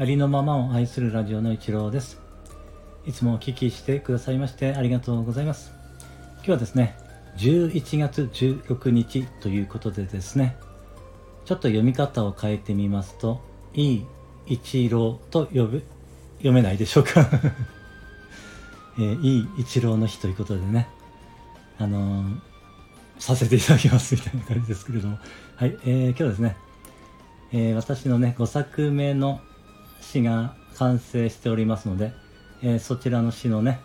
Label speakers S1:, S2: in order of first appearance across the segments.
S1: ありのままを愛するラジオの一郎です。いつもお聞きしてくださいましてありがとうございます。今日はですね、11月16日ということでですね、ちょっと読み方を変えてみますと、いい一郎と呼ぶ、読めないでしょうか？えー、いい一郎の日ということでね、あのー、させていただきますみたいな感じですけれども、はい、えー、今日ですね、えー、私のね、5作目の詩が完成しておりますので、えー、そちらの詩のね、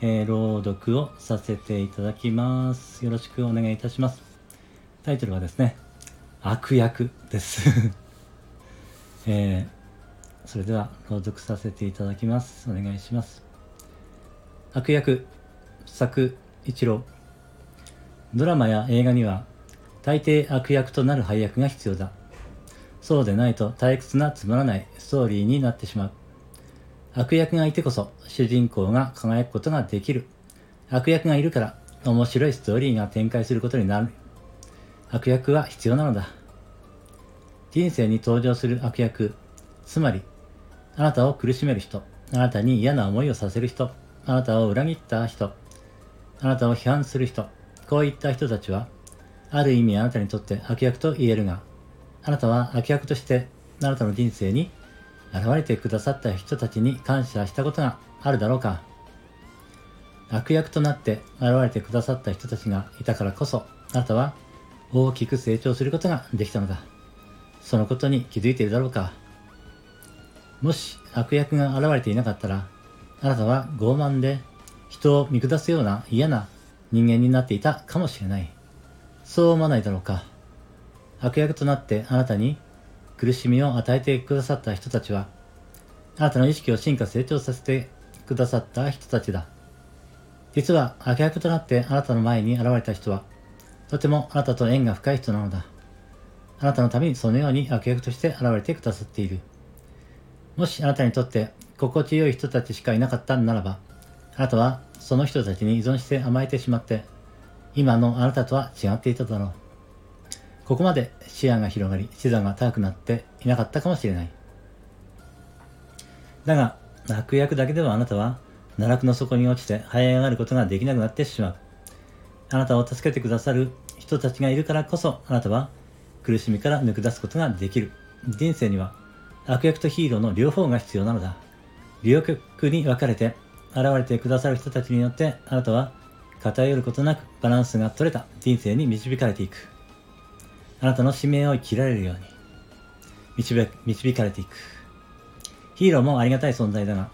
S1: えー、朗読をさせていただきます。よろしくお願いいたします。タイトルはですね、悪役です えー、それでは朗読させていただきます。お願いします。悪役、作一郎。ドラマや映画には大抵悪役となる配役が必要だ。そうでないと退屈なつまらないストーリーになってしまう。悪役がいてこそ主人公が輝くことができる。悪役がいるから面白いストーリーが展開することになる。悪役は必要なのだ。人生に登場する悪役、つまり、あなたを苦しめる人、あなたに嫌な思いをさせる人、あなたを裏切った人、あなたを批判する人、こういった人たちは、ある意味あなたにとって悪役と言えるが、あなたは悪役としてあなたの人生に現れてくださった人たちに感謝したことがあるだろうか。悪役となって現れてくださった人たちがいたからこそあなたは大きく成長することができたのだ。そのことに気づいているだろうか。もし悪役が現れていなかったらあなたは傲慢で人を見下すような嫌な人間になっていたかもしれない。そう思わないだろうか。悪役となってあなたに苦しみを与えてくださった人たちは、あなたの意識を進化成長させてくださった人たちだ。実は悪役となってあなたの前に現れた人は、とてもあなたと縁が深い人なのだ。あなたのためにそのように悪役として現れてくださっている。もしあなたにとって心地よい人たちしかいなかったならば、あなたはその人たちに依存して甘えてしまって、今のあなたとは違っていただろう。ここまで視野が広がり、視座が高くなっていなかったかもしれない。だが、悪役だけではあなたは、奈落の底に落ちて這い上がることができなくなってしまう。あなたを助けてくださる人たちがいるからこそ、あなたは苦しみから抜け出すことができる。人生には悪役とヒーローの両方が必要なのだ。両極に分かれて現れてくださる人たちによって、あなたは偏ることなくバランスが取れた人生に導かれていく。あなたの使命を生きられるように導かれていく。ヒーローもありがたい存在だが、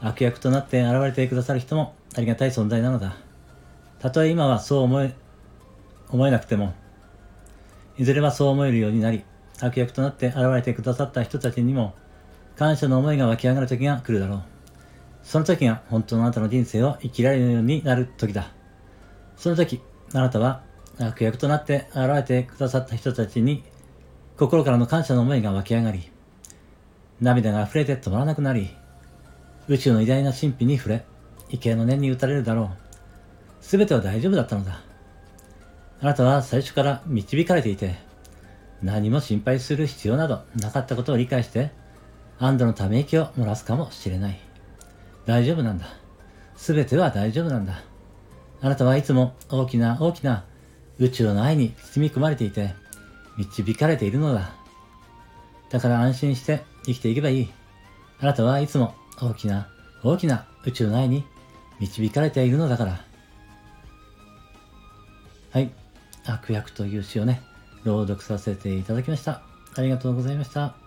S1: 悪役となって現れてくださる人もありがたい存在なのだ。たとえ今はそう思え、思えなくても、いずれはそう思えるようになり、悪役となって現れてくださった人たちにも、感謝の思いが湧き上がる時が来るだろう。その時が本当のあなたの人生を生きられるようになる時だ。その時、あなたは悪役となって現れてくださった人たちに心からの感謝の思いが湧き上がり涙が溢れて止まらなくなり宇宙の偉大な神秘に触れ畏敬の念に打たれるだろう。全ては大丈夫だったのだ。あなたは最初から導かれていて何も心配する必要などなかったことを理解して安堵のため息を漏らすかもしれない。大丈夫なんだ。全ては大丈夫なんだ。あなたはいつも大きな大きな宇宙の愛に包み込まれていて、導かれているのだ。だから安心して生きていけばいい。あなたはいつも大きな、大きな宇宙の愛に導かれているのだから。はい。悪役という詩をね、朗読させていただきました。ありがとうございました。